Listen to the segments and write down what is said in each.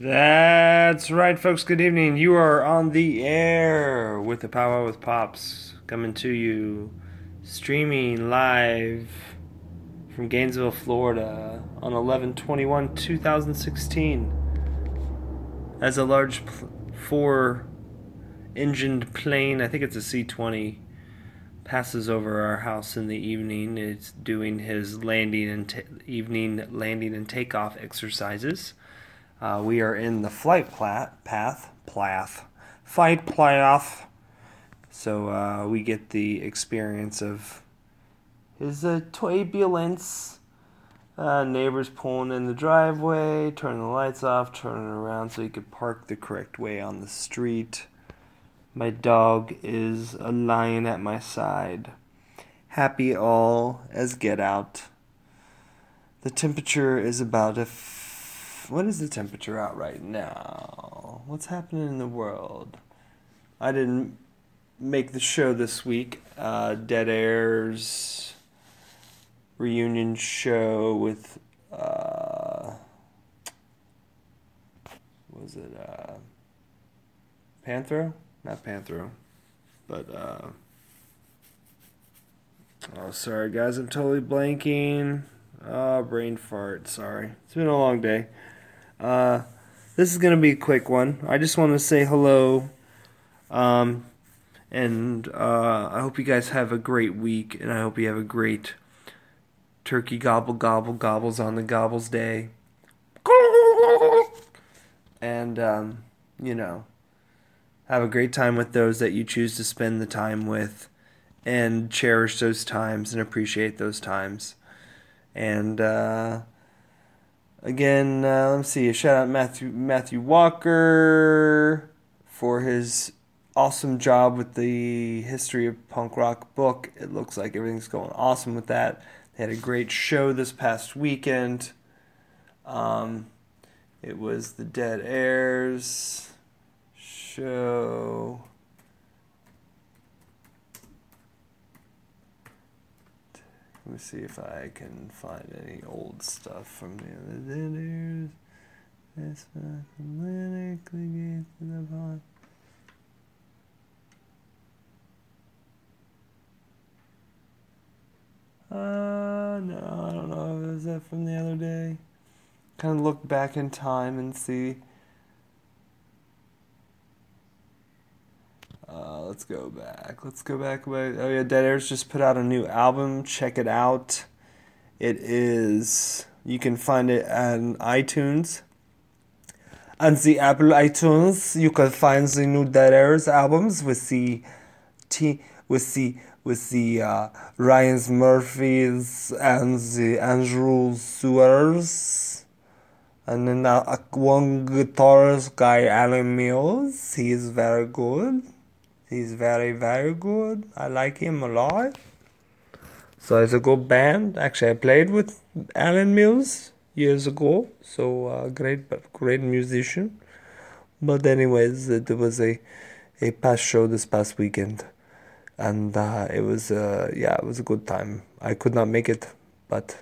That's right, folks. Good evening. You are on the air with the Powwow with Pops coming to you, streaming live from Gainesville, Florida on 11 21 2016. As a large four engined plane, I think it's a C 20, passes over our house in the evening, it's doing his landing and evening landing and takeoff exercises. Uh, we are in the flight plat, path, plath, flight path. So uh, we get the experience of his uh, turbulence. Uh, neighbors pulling in the driveway, turning the lights off, turning around so he could park the correct way on the street. My dog is a lion at my side. Happy all as get out. The temperature is about a what is the temperature out right now? What's happening in the world? I didn't make the show this week. Uh, Dead Airs reunion show with uh, was it uh, Panthro? Not Panthro, but uh, oh, sorry guys, I'm totally blanking. Oh, brain fart. Sorry, it's been a long day. Uh, this is going to be a quick one. I just want to say hello. Um, and uh, I hope you guys have a great week, and I hope you have a great turkey gobble gobble gobbles on the gobbles day. And, um, you know, have a great time with those that you choose to spend the time with, and cherish those times and appreciate those times. And, uh, Again, uh, let's see. A shout out Matthew Matthew Walker for his awesome job with the history of punk rock book. It looks like everything's going awesome with that. They had a great show this past weekend. Um, it was the Dead Airs show. Let me see if I can find any old stuff from the other dinners. This to the pond. Uh, no, I don't know. Was that from the other day? Kind of look back in time and see. Uh, let's go back. Let's go back. Oh yeah, Dead Airs just put out a new album. Check it out. It is. You can find it on iTunes. On the Apple iTunes, you can find the new Dead Airs albums with the T with the with the uh, Ryan Murphys and the Andrew Sewers. And then uh, one guitarist guy, Alan Mills. He is very good. He's very, very good. I like him a lot. So it's a good band. Actually, I played with Alan Mills years ago. So uh, great, great musician. But anyways, it was a a past show this past weekend, and uh, it was uh, yeah, it was a good time. I could not make it, but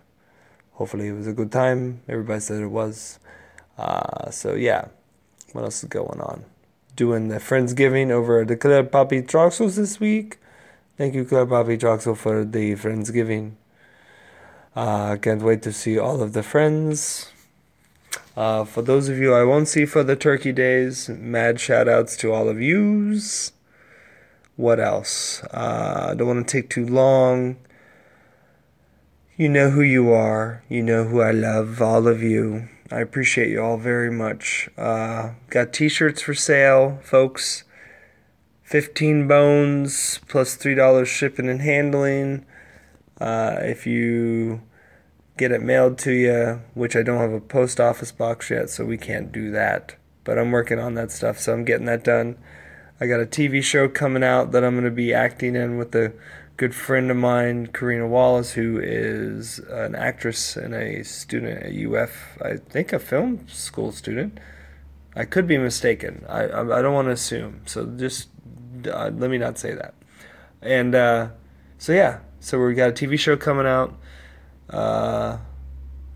hopefully it was a good time. Everybody said it was. Uh, so yeah, what else is going on? Doing the Friendsgiving over the Club Papi Troxels this week. Thank you, Club Papi Troxel, for the Friendsgiving. Uh, can't wait to see all of the friends. Uh, for those of you I won't see for the turkey days, mad shout outs to all of yous. What else? Uh, I don't want to take too long. You know who you are. You know who I love, all of you. I appreciate you all very much. Uh, got t shirts for sale, folks. 15 bones plus $3 shipping and handling. Uh, if you get it mailed to you, which I don't have a post office box yet, so we can't do that. But I'm working on that stuff, so I'm getting that done. I got a TV show coming out that I'm going to be acting in with the good friend of mine, Karina Wallace, who is an actress and a student at UF, I think a film school student. I could be mistaken. I I, don't want to assume. So just uh, let me not say that. And uh, so yeah, so we got a TV show coming out. Uh,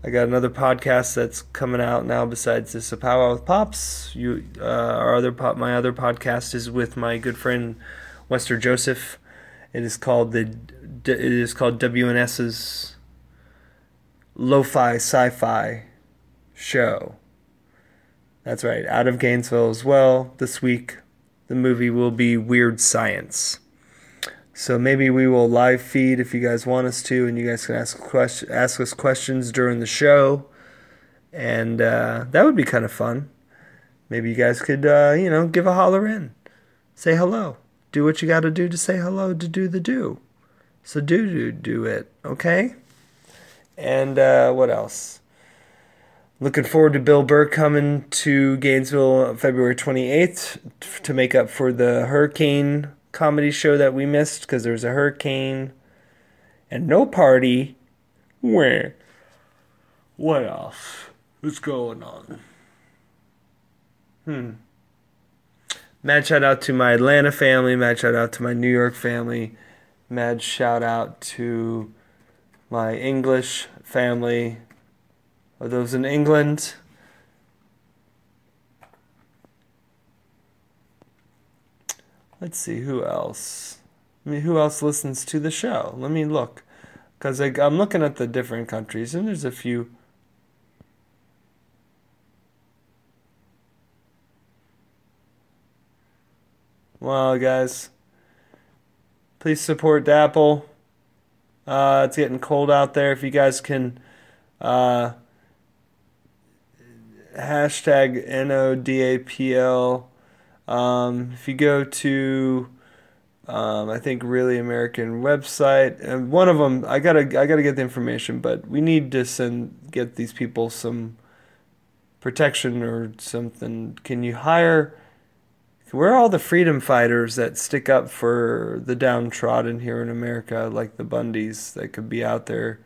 I got another podcast that's coming out now besides this a Powwow with Pops. You, uh, our other pop, my other podcast is with my good friend Wester Joseph. It is called the it is called WNS's Lo-Fi Sci-Fi Show. That's right, out of Gainesville as well. This week, the movie will be Weird Science. So maybe we will live feed if you guys want us to, and you guys can ask question, ask us questions during the show, and uh, that would be kind of fun. Maybe you guys could, uh, you know, give a holler in, say hello, do what you got to do to say hello to do the do. So do do do it, okay? And uh, what else? Looking forward to Bill Burr coming to Gainesville February 28th to make up for the hurricane comedy show that we missed because there was a hurricane and no party. Where? What else? What's going on? Hmm. Mad shout out to my Atlanta family. Mad shout out to my New York family. Mad shout out to my English family. Are those in England? Let's see who else. I mean, who else listens to the show? Let me look, because I'm looking at the different countries, and there's a few. Well, guys, please support DAPL. Uh, it's getting cold out there. If you guys can, uh, hashtag N O D A P L um, if you go to, um, I think really American website, and one of them, I gotta I gotta get the information, but we need to send get these people some protection or something. Can you hire? Where are all the freedom fighters that stick up for the downtrodden here in America, like the Bundys, that could be out there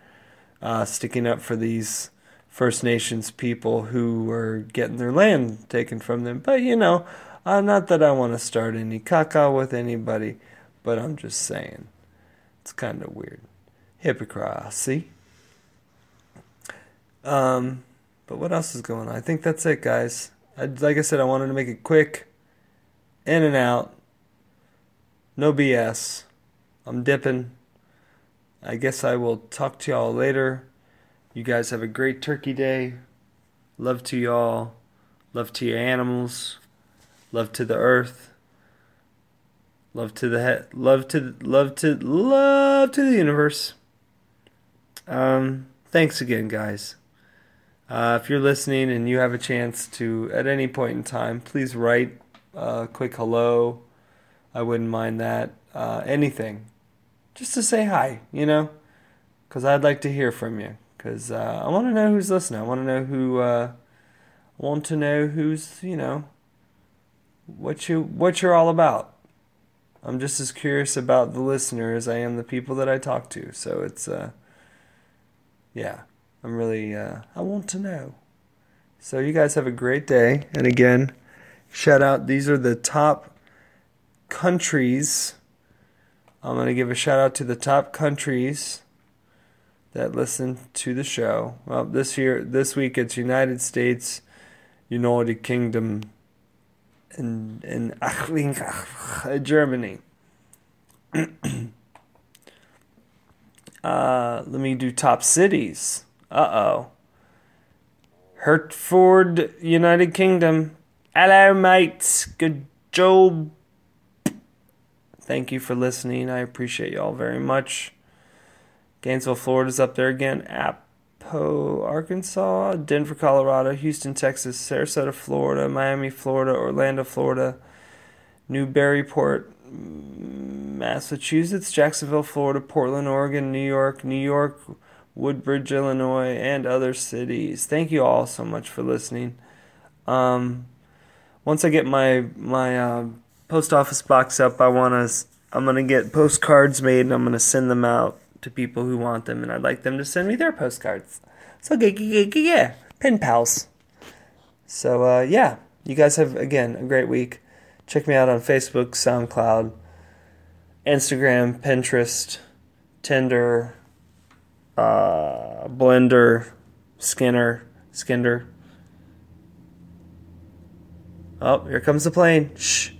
uh, sticking up for these First Nations people who are getting their land taken from them? But you know, uh, not that I want to start any caca with anybody, but I'm just saying. It's kind of weird. Hypocrisy. Um, but what else is going on? I think that's it, guys. I, like I said, I wanted to make it quick, in and out, no BS. I'm dipping. I guess I will talk to y'all later. You guys have a great turkey day. Love to y'all. Love to your animals love to the earth, love to the head, love to love to love to the universe. Um, thanks again, guys. Uh, if you're listening and you have a chance to, at any point in time, please write a quick hello. I wouldn't mind that. Uh, anything, just to say hi, you know, because I'd like to hear from you. Because uh, I want to know who's listening. I want to know who. Uh, want to know who's you know what you what you're all about. I'm just as curious about the listener as I am the people that I talk to. So it's uh yeah, I'm really uh I want to know. So you guys have a great day and again, shout out these are the top countries. I'm going to give a shout out to the top countries that listen to the show. Well, this year this week it's United States, United Kingdom, in in Germany. uh, let me do top cities. Uh oh. Hertford, United Kingdom. Hello, mates. Good job. Thank you for listening. I appreciate y'all very much. Gainesville, Florida's up there again. Apo, Arkansas, Denver, Colorado, Houston, Texas, Sarasota, Florida, Miami, Florida, Orlando, Florida, Newburyport, Massachusetts, Jacksonville, Florida, Portland, Oregon, New York, New York, Woodridge, Illinois, and other cities. Thank you all so much for listening. Um, once I get my my uh, post office box up, I want to. I'm gonna get postcards made and I'm gonna send them out to people who want them, and I'd like them to send me their postcards. So, yeah, yeah, yeah, pen pals. So, uh, yeah, you guys have, again, a great week. Check me out on Facebook, SoundCloud, Instagram, Pinterest, Tinder, uh, Blender, Skinner, Skinder. Oh, here comes the plane. Shh.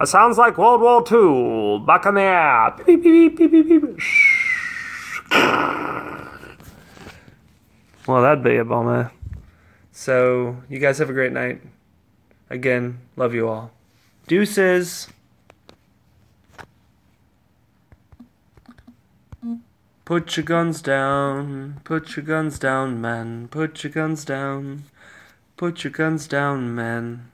It sounds like World War II. Back in the air. Beep, beep, beep, beep, beep, beep. Well, that'd be a bummer. So, you guys have a great night. Again, love you all. Deuces. Put your guns down. Put your guns down, man. Put your guns down. Put your guns down, man.